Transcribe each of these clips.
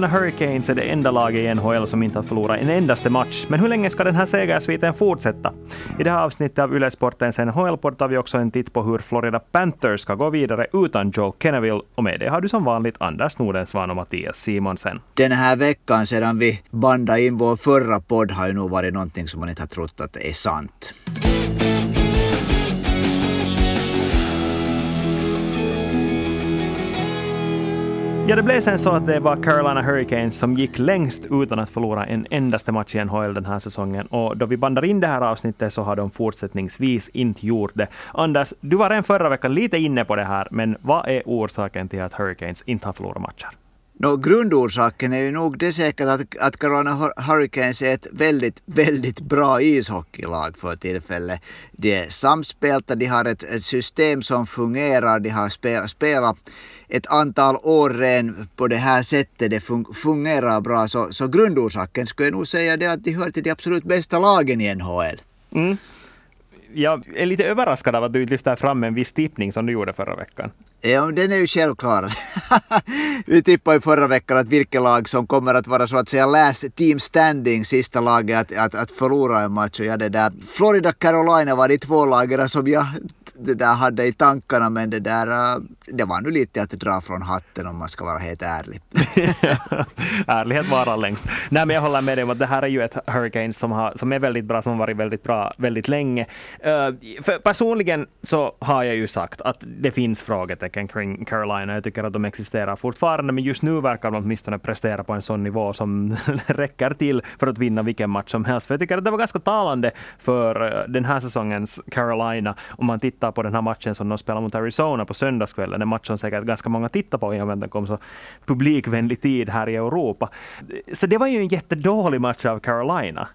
Carolina Hurricanes är det enda laget i NHL som inte har förlorat en endaste match. Men hur länge ska den här segersviten fortsätta? I det här avsnittet av Yle Sportens NHL-podd tar vi också en titt på hur Florida Panthers ska gå vidare utan Joel Kenneville. Och med det har du som vanligt Anders Nordensvan och Mattias Simonsen. Den här veckan sedan vi bandade in vår förra podd har ju nog varit någonting som man inte har trott att det är sant. Ja, det blev sen så att det var Carolina Hurricanes som gick längst utan att förlora en endaste match i NHL den här säsongen. Och då vi bandar in det här avsnittet så har de fortsättningsvis inte gjort det. Anders, du var redan förra veckan lite inne på det här, men vad är orsaken till att Hurricanes inte har förlorat matcher? No, grundorsaken är ju nog det säkert att, att Carolina Hurricanes är ett väldigt, väldigt bra ishockeylag för tillfället. De är samspelta, de har ett, ett system som fungerar, de har spel, spelat ett antal år redan på det här sättet, det fungerar bra. Så, så grundorsaken skulle jag nog säga det att de hör till de absolut bästa lagen i NHL. Mm. Jag är lite överraskad av att du lyfter fram en viss tippning som du gjorde förra veckan. Ja, den är ju självklar. Vi tippade ju förra veckan att vilket lag som kommer att vara så att säga last team standing, sista laget att, att, att förlora en match. Och ja, det där Florida Carolina var de två lagen som jag det där hade i tankarna men det där äh, det var nu lite att dra från hatten om man ska vara helt ärlig. Ärlighet varar längst. Nej men jag håller med dig om att det här är ju ett Hurricane som, har, som är väldigt bra, som har varit väldigt bra väldigt länge. Eh, för personligen så har jag ju sagt att det finns frågetecken kring Carolina. Jag tycker att de existerar fortfarande men just nu verkar de åtminstone prestera på en sån nivå som räcker till för att vinna vilken match som helst. För jag tycker att det var ganska talande för eh, den här säsongens Carolina om man tittar tittar på den här matchen som de spelar mot Arizona på söndagskvällen, en match som säkert ganska många tittar på i och med att den kom så publikvänlig tid här i Europa. Så det var ju en jättedålig match av Carolina.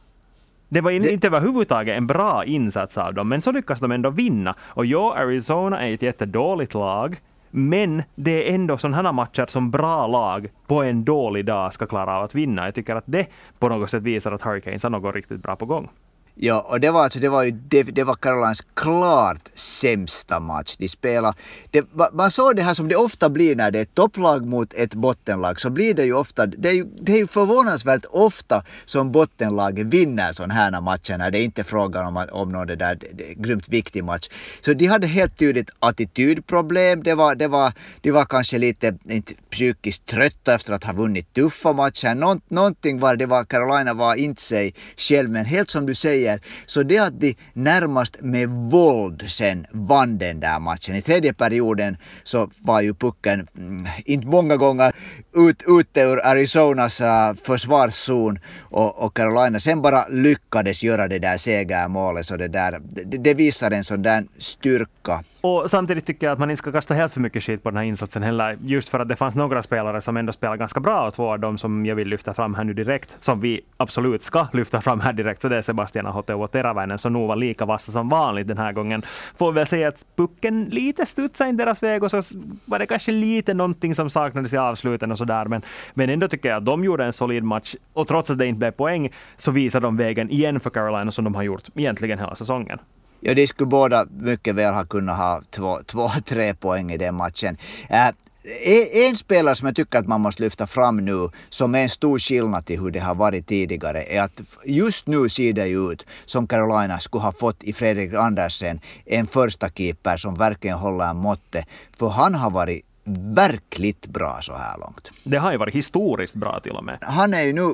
Det var det... inte överhuvudtaget en bra insats av dem, men så lyckas de ändå vinna. Och ja, Arizona är ett jättedåligt lag, men det är ändå sådana matcher som bra lag på en dålig dag ska klara av att vinna. Jag tycker att det på något sätt visar att Hurricanes har något riktigt bra på gång. Ja, och det var alltså, det var ju, det, det var Karolans klart sämsta match. De spelade, det, man såg det här som det ofta blir när det är ett topplag mot ett bottenlag, så blir det ju ofta, det är ju, det är ju förvånansvärt ofta som bottenlaget vinner sådana här matcher när det inte är frågan om, om någon det där det, grymt viktig match. Så de hade helt tydligt attitydproblem, det var, det var, de var kanske lite inte, psykiskt trötta efter att ha vunnit tuffa matcher. Nå, någonting var det var, Carolina var inte sig själv, men helt som du säger säger. Så det att de närmast med våld sen vann den där matchen. I tredje perioden så var ju pucken mm, inte många gånger ut, ute ur Arizonas uh, försvarszon och, och Carolina sen bara lyckades göra det där segermålet. Så det, där, det, det visar en sån där styrka och samtidigt tycker jag att man inte ska kasta helt för mycket skit på den här insatsen heller, just för att det fanns några spelare som ändå spelade ganska bra och två av dem som jag vill lyfta fram här nu direkt, som vi absolut ska lyfta fram här direkt, så det är Sebastian Ahote och Teräväinen som nog var lika vassa som vanligt den här gången. Får väl säga att pucken lite studsade in deras väg och så var det kanske lite någonting som saknades i avsluten och sådär, men, men ändå tycker jag att de gjorde en solid match och trots att det inte blev poäng så visar de vägen igen för Carolina som de har gjort egentligen hela säsongen. Ja, de skulle båda mycket väl ha kunnat ha två, två tre poäng i den matchen. Äh, en spelare som jag tycker att man måste lyfta fram nu, som är en stor skillnad till hur det har varit tidigare, är att just nu ser det ut som Carolina skulle ha fått i Fredrik Andersen, en första keeper som verkligen håller måttet. För han har varit verkligt bra så här långt. Det har ju varit historiskt bra till och med. Han är ju nu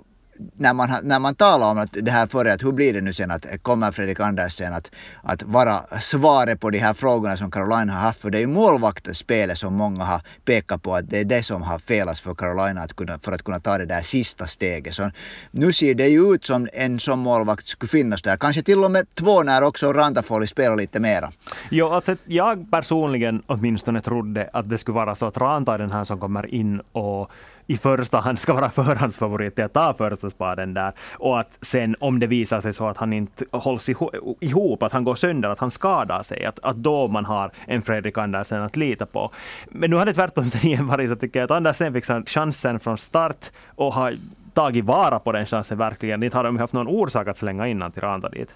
när man, när man talar om att det här före, att hur blir det nu sen, att eh, kommer Fredrik Andersen att, att vara svaret på de här frågorna som Carolina har haft? För det är ju målvaktsspelet som många har pekat på att det är det som har felats för Carolina att kunna, för att kunna ta det där sista steget. Så nu ser det ju ut som en sån målvakt skulle finnas där. Kanske till och med två när också Rantafoli spelar lite mera. Jo, alltså jag personligen åtminstone trodde att det skulle vara så att Ranta är den här som kommer in och i första hand ska vara förhandsfavorit till att ta första spaden där. Och att sen om det visar sig så att han inte hålls ihop, att han går sönder, att han skadar sig, att, att då man har en Fredrik Andersen att lita på. Men nu har det tvärtom sen igen varit så tycker jag att Andersen fick chansen från start och har tagit vara på den chansen verkligen. Inte har de haft någon orsak att slänga in till Ranta dit.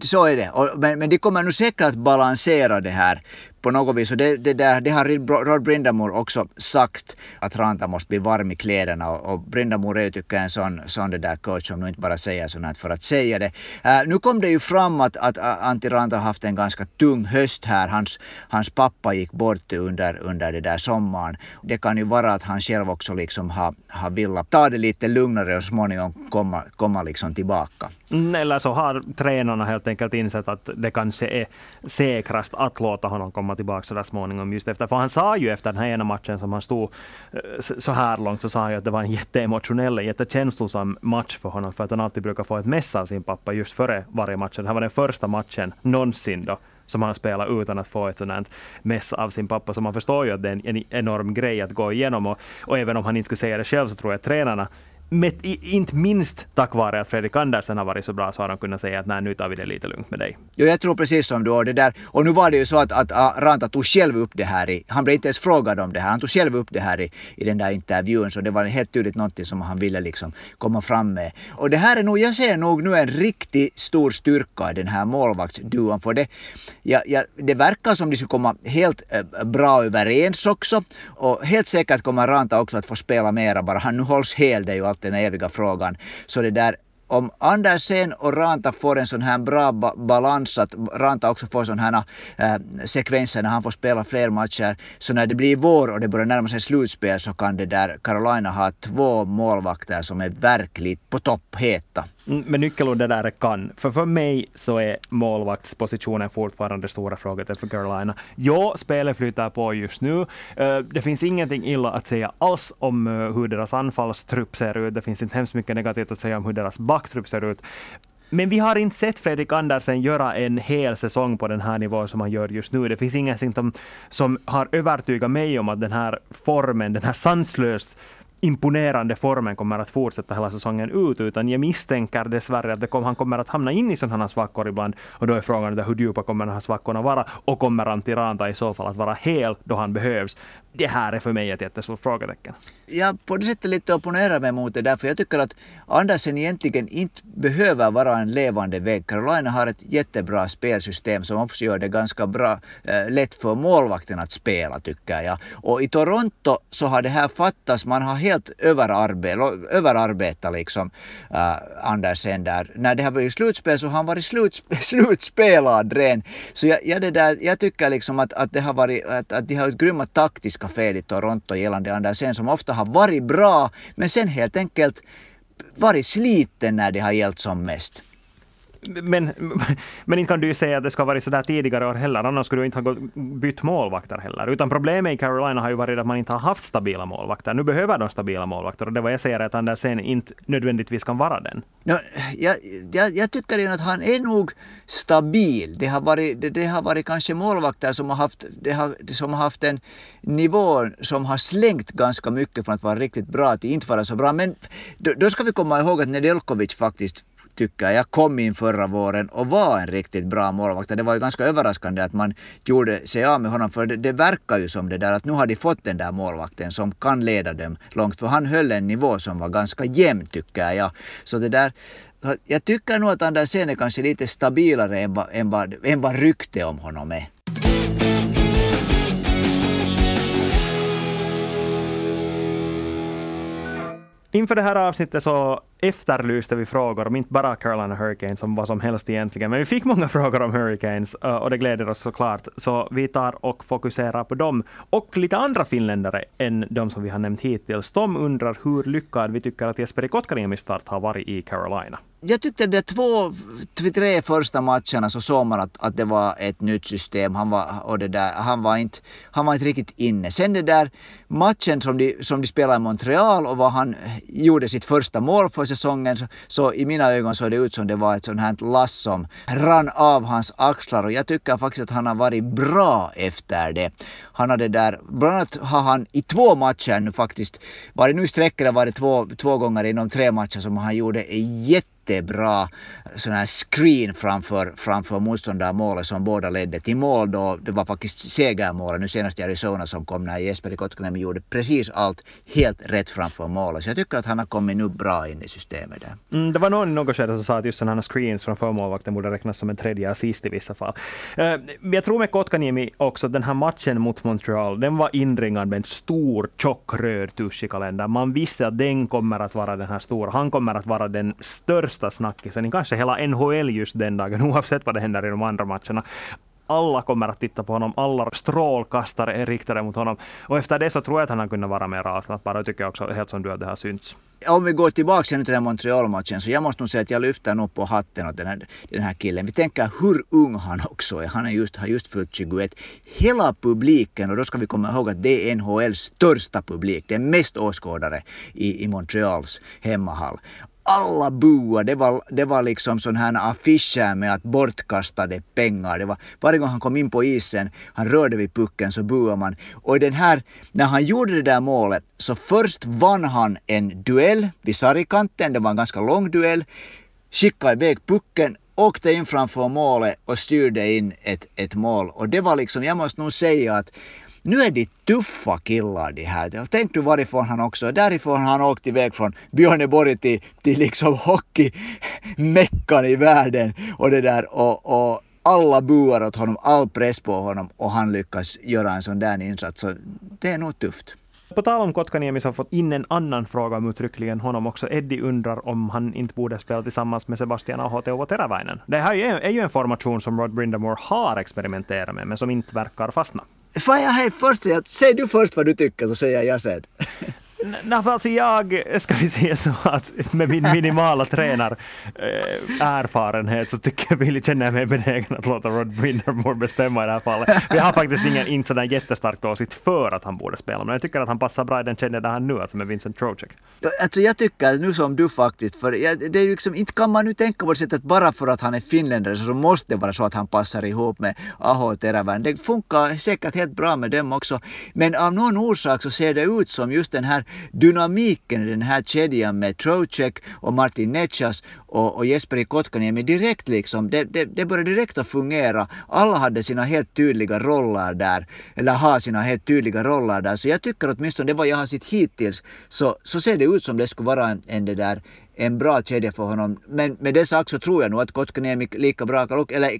Så är det. men, men de kommer nu säkert att balansera det här på något vis. Och det, det, där, det har Rod Brindamore också sagt, att Ranta måste bli varm i kläderna. Och, och Brindamore är ju tycker jag en sån, sån det där coach som nu inte bara säger sånt för att säga det. Uh, nu kom det ju fram att, att Antti Ranta har haft en ganska tung höst här. Hans, hans pappa gick bort under, under det där sommaren. Det kan ju vara att han själv också liksom har, har velat ta det lite lugnare och småningom komma, komma liksom tillbaka. Mm, eller så har tränarna helt enkelt insett att det kanske är säkrast att låta honom komma tillbaka så där småningom. Just efter, för han sa ju efter den här ena matchen som han stod eh, så här långt, så sa han ju att det var en jätteemotionell, jättekänslosam match för honom, för att han alltid brukar få ett mess av sin pappa just före varje match. Det här var den första matchen någonsin då som han spelar utan att få ett sådant mess av sin pappa. Så man förstår ju att det är en enorm grej att gå igenom. Och, och även om han inte skulle säga det själv så tror jag att tränarna med, inte minst tack vare att Fredrik Andersen har varit så bra så har de kunnat säga att nej, nu tar vi det lite lugnt med dig. Jo, jag tror precis som du. Och, det där. och nu var det ju så att, att, Ranta tog själv upp det här. I, han blev inte ens frågad om det här. Han tog själv upp det här i, i den där intervjun. Så det var helt tydligt någonting som han ville liksom komma fram med. Och det här är nog, jag ser nog nu en riktigt stor styrka i den här målvaktsduon. För det, ja, ja, det verkar som de skulle komma helt äh, bra överens också. Och helt säkert kommer Ranta också att få spela mera bara han nu hålls hel. Det är ju alltid den eviga frågan. Så det där om Andersen och Ranta får en sån här bra ba balans, att Ranta också får sån här äh, sekvenser när han får spela fler matcher, så när det blir vår och det börjar närma sig slutspel så kan det där Carolina ha två målvakter som är verkligt på topp heta. Men nyckelordet där är kan. För för mig så är målvaktspositionen fortfarande stora frågan för Carolina. Ja, spelet flyter på just nu. Eh, det finns ingenting illa att säga alls om eh, hur deras anfallstrupp ser ut. Det finns inte hemskt mycket negativt att säga om hur deras backtrupp ser ut. Men vi har inte sett Fredrik Andersen göra en hel säsong på den här nivån som han gör just nu. Det finns ingenting som, som har övertygat mig om att den här formen, den här sanslöst imponerande formen kommer att fortsätta hela säsongen ut, utan jag misstänker dessvärre att det kom, han kommer att hamna in i sådana svackor ibland. Och då är frågan hur djupa kommer de här svackorna vara? Och kommer Antiranta i så fall att vara hel då han behövs? Det här är för mig ett jättestort frågetecken jag på det sättet lite opponerar mig mot det där, för jag tycker att Andersen egentligen inte behöver vara en levande vägg. Carolina har ett jättebra spelsystem som också gör det ganska bra, äh, lätt för målvakten att spela, tycker jag. Och i Toronto så har det här fattats, man har helt överarbetat, överarbetad liksom uh, Andersen där. När det har varit slutspel så har han varit slutsp slutspelad ren. Så jag, jag, det där, jag tycker liksom att, att det har varit, att, att de har ett grymma taktiska fel i Toronto gällande Andersen som ofta har varit bra men sen helt enkelt varit sliten när det har gällt som mest. Men, men inte kan du ju säga att det ska ha varit sådär tidigare år heller, annars skulle du inte ha bytt målvakter heller. Utan problemet i Carolina har ju varit att man inte har haft stabila målvakter. Nu behöver de stabila målvakter och det var jag säger att Andersen inte nödvändigtvis kan vara den. No, jag, jag, jag tycker att han är nog stabil. Det har varit, det, det, har varit kanske målvakter som har, haft, det har, som har haft en nivå som har slängt ganska mycket från att vara riktigt bra till inte vara så bra. Men då, då ska vi komma ihåg att Nedeljkovic faktiskt tycker jag kom in förra våren och var en riktigt bra målvakt. Det var ju ganska överraskande att man gjorde sig av med honom för det, det verkar ju som det där att nu har de fått den där målvakten som kan leda dem långt för han höll en nivå som var ganska jämn tycker jag. Så det där jag tycker nog att Andersen är kanske lite stabilare än vad, än vad, än vad rykte om honom är. Inför det här avsnittet så efterlyste vi frågor om inte bara Carolina Hurricanes, om vad som helst egentligen. Men vi fick många frågor om Hurricanes eh, och det gläder oss såklart. Så vi tar och fokuserar på dem. Och lite andra finländare än de som vi har nämnt hittills. De undrar hur lyckad vi tycker att Jesperi Kotkaniemis start har varit i Carolina jag tyckte de två, tre första matcherna så såg man att, att det var ett nytt system. Han var, och det där, han, var inte, han var inte riktigt inne. Sen den där matchen som de, som de spelade i Montreal och vad han gjorde sitt första mål för säsongen så, så i mina ögon såg det ut som det var ett sånt här lass som rann av hans axlar och jag tycker faktiskt att han har varit bra efter det. Han hade där, bland annat har han i två matcher nu faktiskt, var det nu i sträck eller var det två, två gånger inom tre matcher som han gjorde jätte jättebra eh, sån här screen framför, framför motståndarmålet som båda ledde till mål då. Det var faktiskt segermålet nu senast i Arizona som kom när Jesper Kotkaniemi gjorde precis allt helt rätt framför målet. Så jag tycker att han har kommit nu bra in i systemet där. Mm, det var någon i något skede som sa att just sådana screens framför målvakten borde räknas som en tredje assist i vissa fall. Uh, jag tror med Kotkaniemi också, den här matchen mot Montreal, den var inringad med en stor tjock röd tusch i kalendern. Man visste att den kommer att vara den här stora. Han kommer att vara den största snackisen i kanske hela NHL just den dagen, oavsett vad det händer i de andra matcherna alla kommer att titta på honom, alla strålkastare är riktade mot honom. Och efter det så tror jag att han har kunnat vara mer avslappnad. Jag tycker också helt som du att det har synts. Om vi går tillbaka till den Montreal-matchen så jag måste nog säga att jag lyfter nog på hatten åt den här, den här killen. Vi tänker hur ung han också är. Han är just, har just fyllt 21. Hela publiken, och då ska vi komma ihåg att det är NHLs största publik. Det är mest åskådare i, i Montreals hemmahall alla buade. Det var, det var liksom sån här affischer med att bortkastade pengar. Det var, varje gång han kom in på isen, han rörde vid pucken så buade man. Och den här, när han gjorde det där målet så först vann han en duell vid sargkanten. Det var en ganska lång duell. Skickade iväg pucken åkte in framför målet och styrde in ett, ett mål. Och det var liksom, jag måste nog säga att nu är de tuffa killar de här. Tänk du varifrån han också, därifrån har han åkt iväg från Björneborg till, till liksom hockeymeckan i världen och det där och, och alla buar åt honom, all press på honom och han lyckas göra en sån där insats. Så det är nog tufft. På tal om Kotkaniemi så har fått in en annan fråga om uttryckligen honom också. Eddie undrar om han inte borde spela tillsammans med Sebastian Aho och Teräväinen. Det här är ju en formation som Rod Brindamore har experimenterat med, men som inte verkar fastna. Får jag här först säg du först vad du tycker så säger jag sen alltså jag, ska vi säga så att med min minimala tränarerfarenhet eh, så tycker jag, känner jag mig benägen att låta Rod Brindamore bestämma i det här fallet. Vi har faktiskt ingen inte sådär jättestark åsikt för att han borde spela, men jag tycker att han passar bra i den kedja där han nu, alltså med Vincent Trocek. Alltså jag tycker nu som du faktiskt, för jag, det är liksom, inte kan man nu tänka på det sättet att bara för att han är finländare så måste det vara så att han passar ihop med Aho och Terävän. Det funkar säkert helt bra med dem också, men av någon orsak så ser det ut som just den här dynamiken i den här kedjan med Trocek och Martin Nechas och, och Jesper Kotkaniemi direkt liksom, det, det, det började direkt att fungera. Alla hade sina helt tydliga roller där, eller har sina helt tydliga roller där. Så jag tycker åtminstone det vad jag har sett hittills, så, så ser det ut som det skulle vara en, en det där en bra kedja för honom. Men med det sagt så tror jag nog att Kotkaniemi lika bra, eller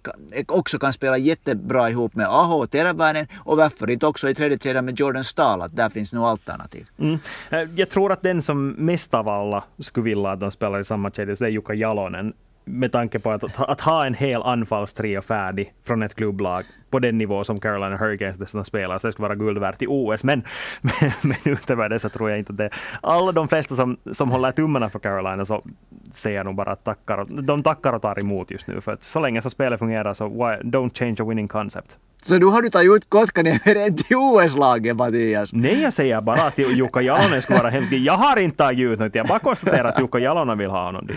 också kan spela jättebra ihop med Aho och Teräväinen och varför inte också i tredje kedjan med Jordan Stahl, att där finns nog alternativ. Mm. Eh, jag tror att den som mest av alla skulle vilja att de spelar i samma kedja, så är Jukka Jalonen med tanke på att, att ha en hel anfallstrio färdig från ett klubblag på den nivå som Carolina Hurricanes dessutom spelar, så det skulle vara guld värt i OS. Men, men, men utöver det så tror jag inte att det... Alla de flesta som, som håller tummarna för Carolina så säger nog bara att tackar, de tackar och tar emot just nu. För att så länge som spelet fungerar så why, don't change a winning concept. Så du har du tagit ut Kotkaniemi redan till OS-laget Mattias? Nej, jag säger bara att Jukka Jalonen skulle vara hemsk. Jag har inte tagit ut något, jag bara konstaterar att Jukka Jalonen vill ha honom dit.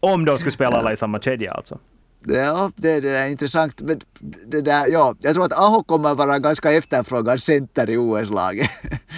Om de skulle spela alla i samma kedja alltså. Ja, det, det är intressant. Men det där, ja, jag tror att Aho kommer vara ganska efterfrågad center i OS-laget.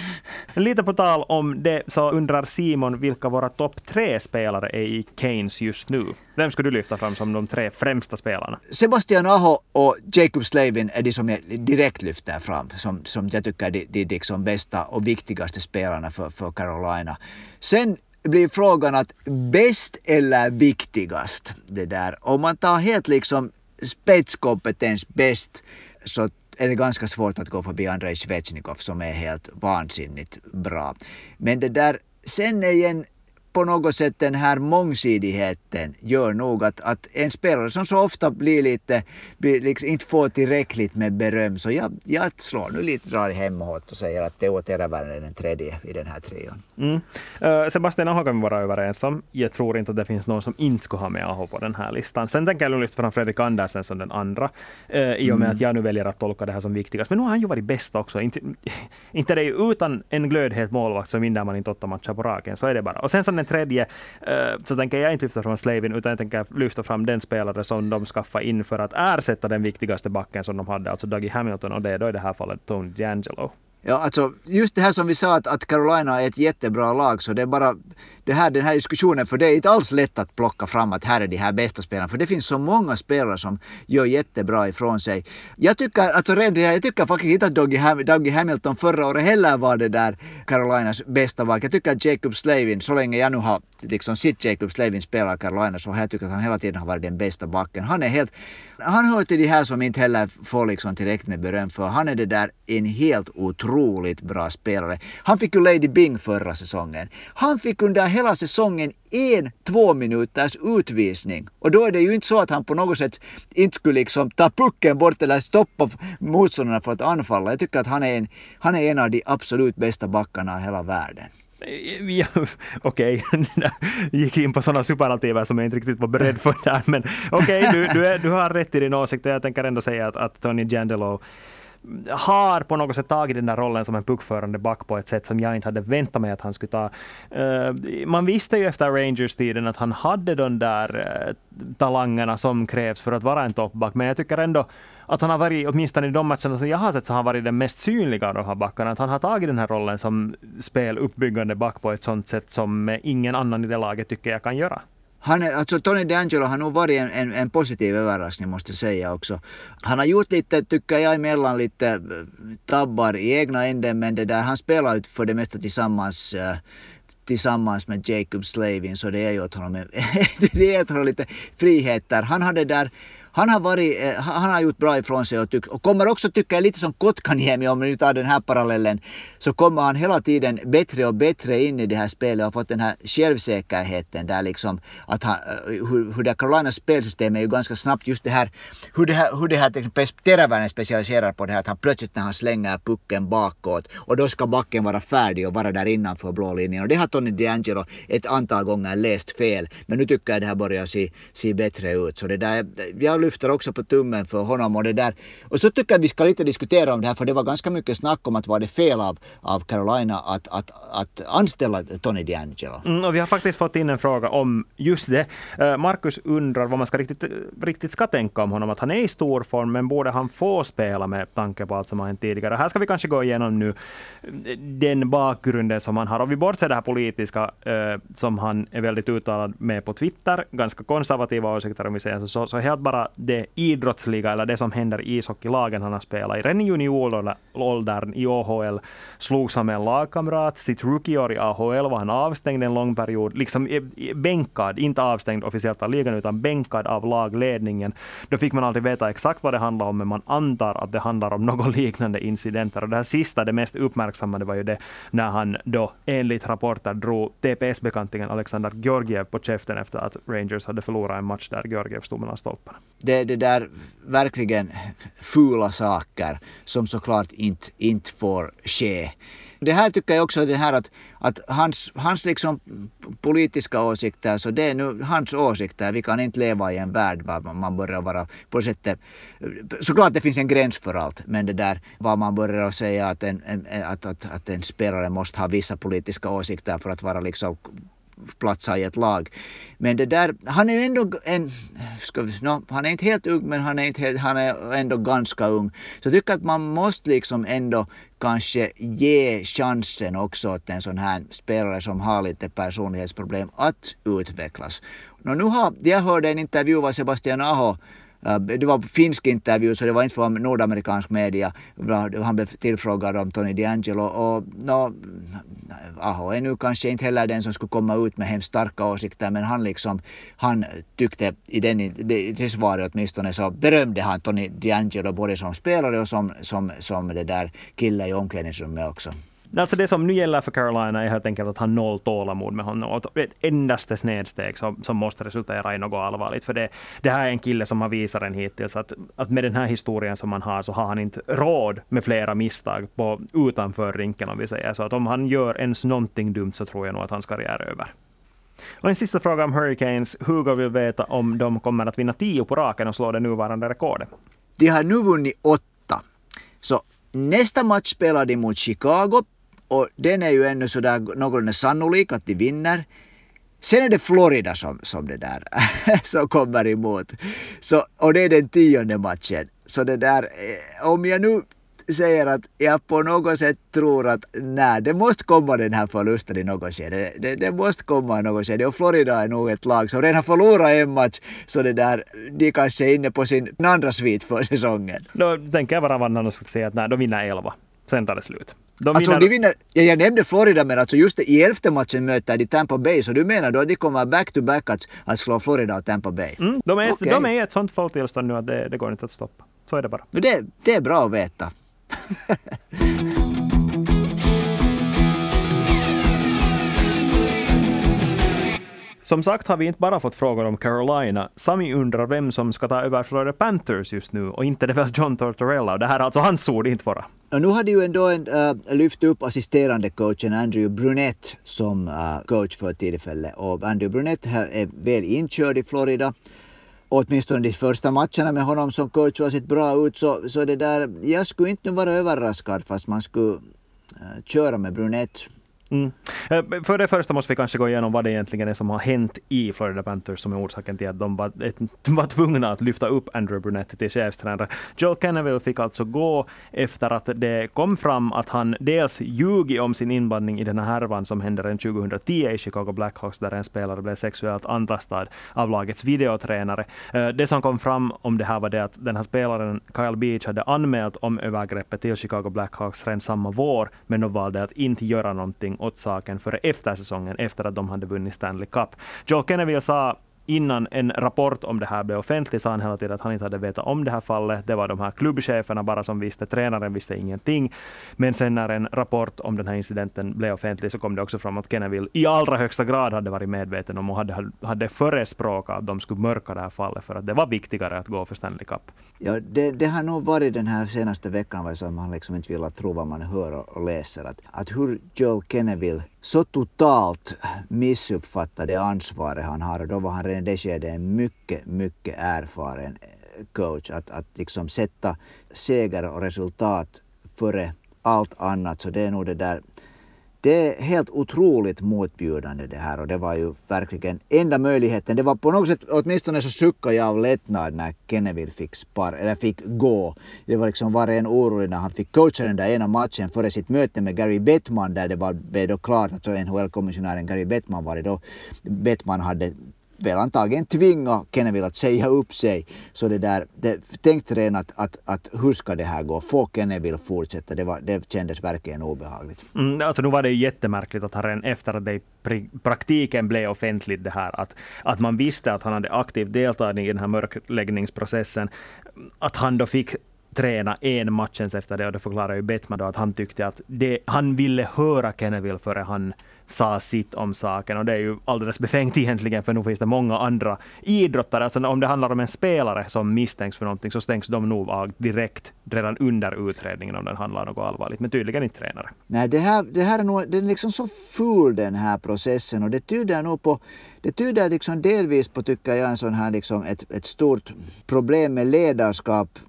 Lite på tal om det så undrar Simon vilka våra topp tre spelare är i Keynes just nu. Vem skulle du lyfta fram som de tre främsta spelarna? Sebastian Aho och Jacob Slavin är de som jag direkt lyfter fram. Som, som jag tycker är de, de liksom bästa och viktigaste spelarna för, för Carolina. Sen blir frågan att bäst eller viktigast? Det där. Om man tar helt liksom spetskompetens bäst så är det ganska svårt att gå förbi Andrei Svetjnikov som är helt vansinnigt bra. Men det där, sen igen på något sätt den här mångsidigheten gör nog att, att en spelare som så ofta blir lite, blir liksom inte får tillräckligt med beröm så jag, jag slår nu lite, drar hemåt och säger att Teo Teräväinen är den tredje i den här trion. Mm. Uh, Sebastian Aho kan vi vara överens om. Jag tror inte att det finns någon som inte skulle ha med Aho på den här listan. Sen tänker jag lyfta fram Fredrik Andersen som den andra, uh, i och med mm. att jag nu väljer att tolka det här som viktigast. Men nu har han ju varit bäst också. Inte, inte det är utan en glödhet målvakt så vinner man inte åtta matcher på raken. Så är det bara. Och sen som den tredje eh, så tänker jag inte lyfta fram Slavin, utan jag tänker lyfta fram den spelare som de skaffade in för att ersätta den viktigaste backen som de hade, alltså Dougie Hamilton, och det är då i det här fallet Tony D'Angelo. Ja, alltså just det här som vi sa att, att Carolina är ett jättebra lag så det är bara det här, den här diskussionen för det är inte alls lätt att plocka fram att här är de här bästa spelarna för det finns så många spelare som gör jättebra ifrån sig. Jag tycker, alltså redan, jag tycker faktiskt inte att Dougie, Ham, Dougie Hamilton förra året heller var det där Carolinas bästa val. Jag tycker att Jacob Slavin, så länge jag nu har liksom sitt Jacob Slavin spelar Carolina så har jag tyckt att han hela tiden har varit den bästa backen. Han är helt, han hör till de här som inte heller får liksom tillräckligt med beröm för han är det där en helt otroligt bra spelare. Han fick ju Lady Bing förra säsongen. Han fick under hela säsongen en två minuters utvisning. Och då är det ju inte så att han på något sätt inte skulle liksom ta pucken bort eller stoppa motståndarna från att anfalla. Jag tycker att han är en, han är en av de absolut bästa backarna i hela världen. Ja, Okej, okay. gick in på sådana superlativer som jag inte riktigt var beredd för där. Men okej, okay, du, du, du har rätt i din åsikt. Jag tänker ändå säga att, att Tony Jandelow har på något sätt tagit den där rollen som en puckförande back på ett sätt som jag inte hade väntat mig att han skulle ta. Uh, man visste ju efter Rangers-tiden att han hade de där uh, talangerna som krävs för att vara en toppback, men jag tycker ändå att han har varit, åtminstone i de matcherna som jag har sett, så har han varit den mest synliga av de här backarna. Att han har tagit den här rollen som speluppbyggande back på ett sånt sätt som ingen annan i det laget tycker jag kan göra. Han är, alltså Tony D'Angelo har nog varit en, en, en, positiv överraskning måste jag säga också. Han har gjort lite, tycker jag, emellan lite äh, tabbar i egna änden men det där, han spelar ju för det mesta tillsammans äh, tillsammans med Jacob Slavin så det är ju åt honom, det är att honom lite friheter. Han hade där han har, varit, eh, han har gjort bra ifrån sig och, tyck, och kommer också tycka lite som Kotkaniemi om vi tar den här parallellen. Så kommer han hela tiden bättre och bättre in i det här spelet och har fått den här självsäkerheten där liksom att han, eh, hur, hur det Carolinas spelsystem är ju ganska snabbt just det här hur det här, hur det här till exempel Teräväinen specialiserar på det här att han plötsligt när han slänger pucken bakåt och då ska backen vara färdig och vara där innanför blå linjen och det har Tony DeAngelo ett antal gånger läst fel men nu tycker jag det här börjar se, se bättre ut så det där, jag lyfter också på tummen för honom och det där. Och så tycker jag att vi ska lite diskutera om det här för det var ganska mycket snack om att var det fel av, av Carolina att, att, att anställa Tony D'Angelo. Mm, och vi har faktiskt fått in en fråga om just det. Eh, Marcus undrar vad man ska riktigt, riktigt ska tänka om honom. Att han är i stor form men borde han få spela med tanke på allt som har hänt tidigare. Här ska vi kanske gå igenom nu eh, den bakgrunden som han har. Om vi bortser det här politiska eh, som han är väldigt uttalad med på Twitter. Ganska konservativa åsikter om vi säger så. Så helt bara det idrottsliga eller det som händer i ishockeylagen han har spelat i. Redan i junioråldern i AHL slogs han med en lagkamrat. Sitt rookieår i AHL var han avstängd en lång period, liksom eh, eh, bänkad, inte avstängd officiellt av ligan, utan bänkad av lagledningen. Då fick man aldrig veta exakt vad det handlade om, men man antar att det handlar om något liknande incidenter. Och det här sista, det mest uppmärksammade var ju det när han då enligt rapporter drog TPS-bekantingen Alexander Georgiev på käften efter att Rangers hade förlorat en match där Georgiev stod mellan stolparna det är det där verkligen fula saker som såklart inte, inte får ske. Det här tycker jag också det här att, att hans, hans liksom politiska åsikter, så det är nu hans åsikter. Vi kan inte leva i en värld där man börjar vara på det sättet. Såklart det finns en gräns för allt, men det där var man börjar säga att en, en, att, att, att en spelare måste ha vissa politiska åsikter för att vara liksom platsa i ett lag. Men det där, han är ändå en, ska vi, no, han är inte helt ung men han är, inte helt, han är ändå ganska ung. Så jag tycker att man måste liksom ändå kanske ge chansen också åt en sån här spelare som har lite personlighetsproblem att utvecklas. No, nu har, jag hörde en intervju av Sebastian Aho Eh, det var finsk intervju så det var inte från nordamerikansk media. Han blev tillfrågad om Tony D'Angelo. och no, Aho är nu kanske inte heller den som skulle komma ut med hemskt starka åsikter men han liksom, han tyckte i den, det svaret åtminstone så berömde han Tony D'Angelo både som spelare och som, som, som det där kille i omklädningsrummet också. Alltså det som nu gäller för Carolina är helt enkelt att ha noll tålamod med honom. Och ett endaste snedsteg som, som måste resultera i något allvarligt. För det, det här är en kille som har visat en hittills att, att med den här historien som han har så har han inte råd med flera misstag på, utanför rinken om vi säger. Så att om han gör ens någonting dumt så tror jag nog att hans karriär är över. Och en sista fråga om Hurricanes. Hugo vill veta om de kommer att vinna tio på raken och slå det nuvarande rekordet. De har nu vunnit åtta. Så nästa match spelar de mot Chicago och den är ju ännu sådär någorlunda sannolik att de vinner. Sen är det Florida som, som det där som kommer emot. Så, och det är den tionde matchen. Så det där, eh, om jag nu säger att jag på något sätt tror att nej, det måste komma den här förlusten i något skede. Det, det, det måste komma i något skede och Florida är nog ett lag som redan har förlorat en match så det där, de kanske är inne på sin andra svit för säsongen. Då tänker jag bara vannan och säga att nej, de vinner 11. Sen tar det slut. De alltså, vinner... de vinner, ja, jag nämnde Florida men alltså just i elfte matchen möter de Tampa Bay så du menar då att de kommer back-to-back att, att slå Florida och Tampa Bay? Mm, de, är, okay. de är i ett sånt falltillstånd nu att det, det går inte att stoppa. Så är det bara. Det, det är bra att veta. Som sagt har vi inte bara fått frågor om Carolina. Sami undrar vem som ska ta över Florida Panthers just nu och inte det väl John Tortorella. Det här är alltså hans ord, inte våra. Och nu hade ju ändå en, äh, lyft upp assisterande coachen Andrew Brunett som äh, coach för tillfället. Och Andrew Brunett är väl inkörd i Florida åtminstone de första matcherna med honom som coach har sett bra ut. Så, så det där, jag skulle inte vara överraskad fast man skulle äh, köra med Brunett. Mm. Eh, för det första måste vi kanske gå igenom vad det egentligen är som har hänt i Florida Panthers som är orsaken till att de var, var tvungna att lyfta upp Andrew Brunetti till chefstränare. Joel Kenneville fick alltså gå efter att det kom fram att han dels ljugit om sin inblandning i den här härvan som hände redan 2010 i Chicago Blackhawks där en spelare blev sexuellt antastad av lagets videotränare. Eh, det som kom fram om det här var det att den här spelaren Kyle Beach hade anmält om övergreppet till Chicago Blackhawks redan samma vår, men de valde att inte göra någonting åt saken före efter säsongen, efter att de hade vunnit Stanley Cup. Joel Kenneville sa innan en rapport om det här blev offentlig sa han hela tiden att han inte hade vetat om det här fallet. Det var de här klubbcheferna bara som visste, tränaren visste ingenting. Men sen när en rapport om den här incidenten blev offentlig så kom det också fram att Kenneville i allra högsta grad hade varit medveten om och hade, hade förespråkat att de skulle mörka det här fallet för att det var viktigare att gå för Stanley Cup. Ja, det, det har nog varit den här senaste veckan som man liksom inte vill tro vad man hör och läser. Att, att hur Joel Kenneville så totalt missuppfattade ansvaret han har och då var han redan i det skedet en mycket, mycket erfaren eh, coach. Att, att liksom sätta seger och resultat före allt annat. Så det är nog det där det är helt otroligt motbjudande det här och det var ju verkligen enda möjligheten. Det var på något sätt, åtminstone så suckade jag av lättnad när Kenneville fick spar, eller fick gå. Det var liksom var en orolig när han fick coacha den där ena matchen före sitt möte med Gary Bettman där det var, blev då klart att så NHL-kommissionären Gary Bettman var det då. Bettman hade väl antagligen tvinga Kenneville att säga upp sig. Så det där, det, tänkte redan att, att, att hur ska det här gå? Få Kenneville fortsätta? Det, var, det kändes verkligen obehagligt. Mm, alltså nu var det ju jättemärkligt att han redan efter att det i praktiken blev offentligt det här, att, att man visste att han hade aktivt deltagit i den här mörkläggningsprocessen, att han då fick träna en matchens efter det och det förklarar ju Bettman då att han tyckte att det, han ville höra Kenneville före han sa sitt om saken. Och det är ju alldeles befängt egentligen, för nu finns det många andra idrottare. Alltså om det handlar om en spelare som misstänks för någonting så stängs de nog av direkt redan under utredningen om den handlar om något allvarligt. Men tydligen inte tränare. Nej, det här, det här är nog den är liksom så ful den här processen och det tyder nog på det tyder liksom delvis på, tycker jag, en sån här liksom ett, ett stort problem med ledarskap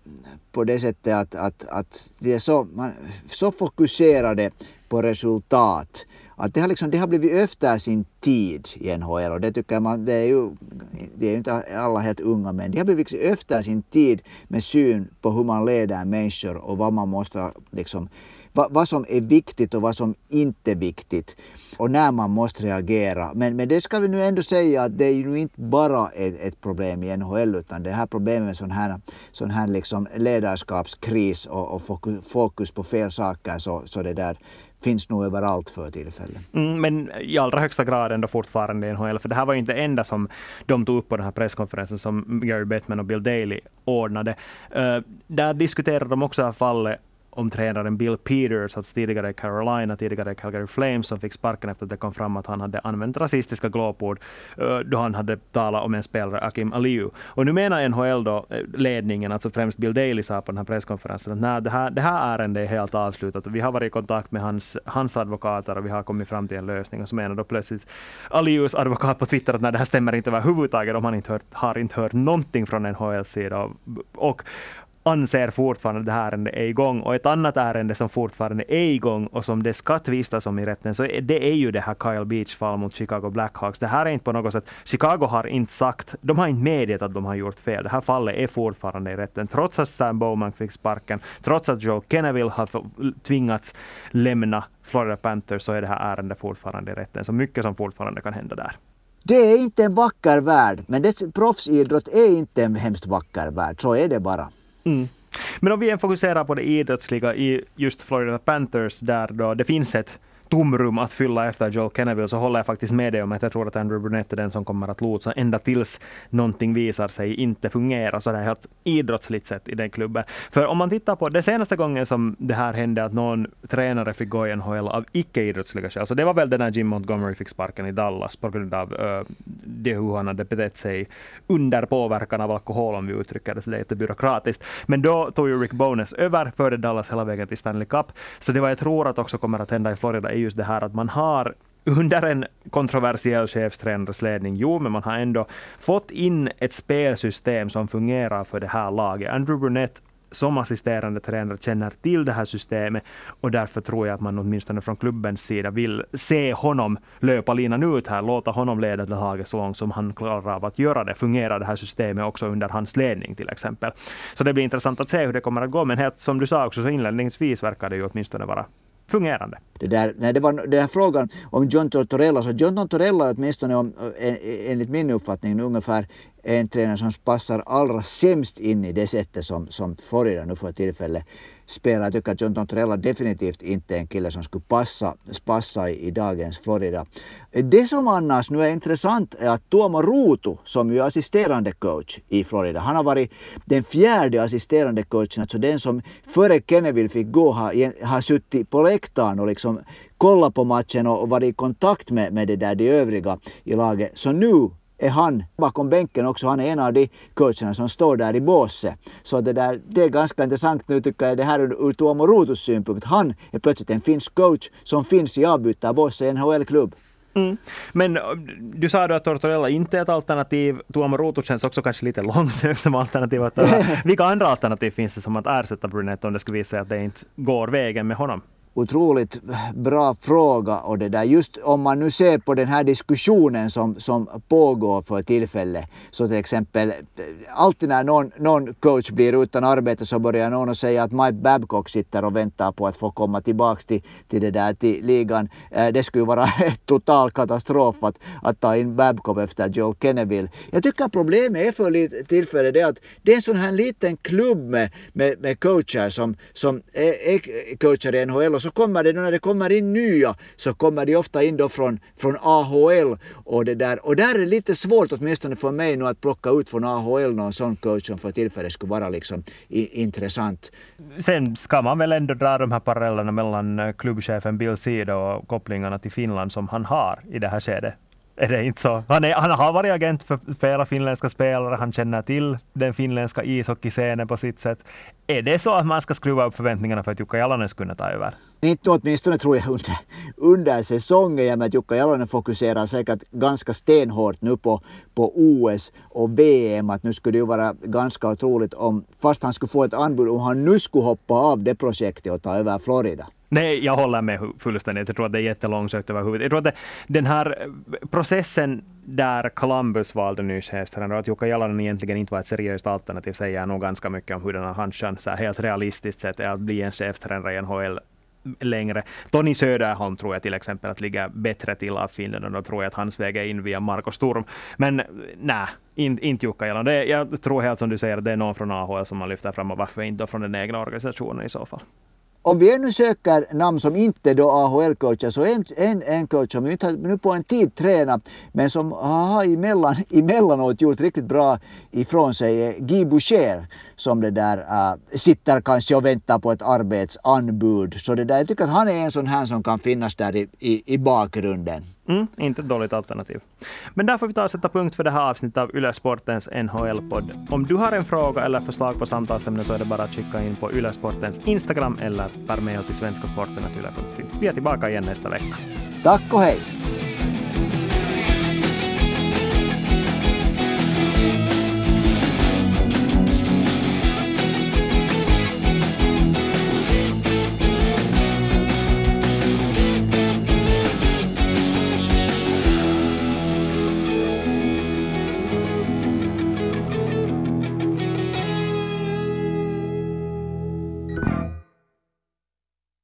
på det sättet att, att, att de är så, man, så fokuserade på resultat. Att det har, liksom, det har blivit efter sin tid i NHL och det tycker man, det är ju, det är ju inte alla helt unga men det har blivit liksom efter sin tid med syn på hur man leder människor och vad man måste liksom, vad, vad som är viktigt och vad som inte är viktigt och när man måste reagera. Men, men det ska vi nu ändå säga att det är ju inte bara ett, ett problem i NHL utan det här problemet med sån här, sån här liksom ledarskapskris och, och fokus, fokus på fel saker så, så det där finns nog överallt för tillfället. Mm, men i allra högsta grad ändå fortfarande i NHL, för det här var ju inte det enda som de tog upp på den här presskonferensen som Gary Bettman och Bill Daley ordnade. Uh, där diskuterade de också fallet om tränaren Bill Peters, alltså tidigare Carolina, tidigare Calgary Flames, som fick sparken efter att det kom fram att han hade använt rasistiska glåpord eh, då han hade talat om en spelare, Akim Aliu. Och nu menar NHL då, eh, ledningen, alltså främst Bill Daley sa på den här presskonferensen att nej, det, här, det här ärendet är helt avslutat. Vi har varit i kontakt med hans, hans advokater och vi har kommit fram till en lösning. Och så menar då plötsligt Alius advokat på Twitter att nej, det här stämmer inte överhuvudtaget. Om han inte hört, har inte hört någonting från NHLs sida. Och, anser fortfarande att det här ärendet är igång. Och ett annat ärende som fortfarande är igång och som det ska tvistas om i rätten, så det är ju det här Kyle Beach-fall mot Chicago Blackhawks. Det här är inte på något sätt, Chicago har inte sagt, de har inte medgett att de har gjort fel. Det här fallet är fortfarande i rätten, trots att Stan Bowman fick sparken, trots att Joe Kenneville har tvingats lämna Florida Panthers, så är det här ärendet fortfarande i rätten. Så mycket som fortfarande kan hända där. Det är inte en vacker värld, men dess proffsidrott är inte en hemskt vacker värld. Så är det bara. Mm. Men om vi fokuserar på det idrottsliga i just Florida Panthers, där då det finns ett tomrum att fylla efter Joel Kenneville så håller jag faktiskt med dig om att jag tror att Andrew Brunette är den som kommer att lotsa ända tills någonting visar sig inte fungera så det är helt idrottsligt sett i den klubben. För om man tittar på det senaste gången som det här hände att någon tränare fick gå i NHL av icke-idrottsliga skäl, så det var väl den när Jim Montgomery fick sparken i Dallas på grund av uh, det hur han hade betett sig under påverkan av alkohol om vi uttrycker det så det är jättebyråkratiskt. Men då tog ju Rick Bones över, förde Dallas hela vägen till Stanley Cup. Så det var jag tror att också kommer att hända i Florida är just det här att man har under en kontroversiell chefstränares ledning, jo, men man har ändå fått in ett spelsystem som fungerar för det här laget. Andrew Brunette som assisterande tränare känner till det här systemet och därför tror jag att man åtminstone från klubbens sida vill se honom löpa linan ut här, låta honom leda det laget så långt som han klarar av att göra det. Fungerar det här systemet också under hans ledning till exempel? Så det blir intressant att se hur det kommer att gå, men helt som du sa också så inledningsvis verkar det ju åtminstone vara fungerande. Det, där, nej, det var den här frågan om John Tortorella, så John Tortorella är åtminstone om, eh, enligt min uppfattning ungefär en tränare som passar allra sämst in i det sättet som, som Florida nu för tillfället spelar. Jag tycker att John Tortorella definitivt inte är en kille som skulle passa, passa i, i dagens Florida. Det som annars nu är intressant är att Tuomo Ruutu, som ju är assisterande coach i Florida, han har varit den fjärde assisterande coachen, alltså den som före Kenneville fick gå har, har suttit på läktaren och liksom kollat på matchen och varit i kontakt med, med det där de övriga i laget. Så nu är han bakom bänken också. Han är en av de coacherna som står där i båset. Så det, där, det är ganska intressant nu tycker jag det här ur, ur Tuomo Ruutus synpunkt. Han är plötsligt en finsk coach som finns i avbytarbåset i en NHL-klubb. Mm. Men du sa då att Tortorella inte är ett alternativ. Tuomo Ruutu känns också kanske lite långsökt som alternativ. Vilka andra alternativ finns det som att ersätta Brunette om det skulle visa sig att det inte går vägen med honom? Otroligt bra fråga och det där just om man nu ser på den här diskussionen som, som pågår för tillfället så till exempel alltid när någon, någon coach blir utan arbete så börjar någon att säga att Mike Babcock sitter och väntar på att få komma tillbaks till, till det där till ligan. Eh, det skulle vara en total katastrof att, att ta in Babcock efter Joel Kenneville. Jag tycker problemet är för tillfället det att det är en sån här liten klubb med, med, med coacher som, som är, är coacher i NHL så kommer det, när det kommer in nya, så kommer de ofta in då från, från AHL och det där. Och där är det lite svårt, åtminstone för mig nu, att plocka ut från AHL någon sån coach som för tillfället skulle vara liksom i, intressant. Sen ska man väl ändå dra de här parallellerna mellan klubbchefen Bill Sida och kopplingarna till Finland som han har i det här skedet. Är det inte så? Han, är, han har varit agent för flera finländska spelare, han känner till den finländska ishockeyscenen på sitt sätt. Är det så att man ska skruva upp förväntningarna för att Jukka Jalonen ska kunna ta över? Inte åtminstone tror jag under, under säsongen. och med att Jukka Jalonen fokuserar säkert ganska stenhårt nu på, på OS och VM. Att nu skulle det ju vara ganska otroligt om, fast han skulle få ett anbud, om han nu skulle hoppa av det projektet och ta över Florida. Nej, jag håller med fullständigt. Jag tror att det är jättelångsökt överhuvudtaget. Jag tror att det, den här eh, processen där Columbus valde ny chefstränare, att Jukka Jalonen egentligen inte var ett seriöst alternativ, säger nog ganska mycket om hur den hans chanser helt realistiskt sett är att bli en chefstränare i NHL längre. Tony Söderholm tror jag till exempel att ligger bättre till av Finland och då tror jag att hans väg är in via Marko Sturm. Men nej, inte, inte Jukka Jalonen. Jag tror helt som du säger att det är någon från AHL som man lyfter fram och varför inte då från den egna organisationen i så fall om vi ännu söker namn som inte då AHL-coacher så en, en, en coach som inte har nu på en tid tränat men som har emellan, emellanåt gjort riktigt bra ifrån sig är Guy Boucher som det där äh, sitter kanske och väntar på ett arbetsanbud. Så det där, jag tycker att han är en sån här som kan finnas där i, i, i bakgrunden. Mm, inte ett dåligt alternativ. Men där får vi ta och sätta punkt för det här avsnittet av Yle Sportens NHL-podd. Om du har en fråga eller förslag på samtalsämne så är det bara att skicka in på Yle Sportens Instagram eller per mejl till svenskasporten.yle.fi. Vi är tillbaka igen nästa vecka. Tack och hej!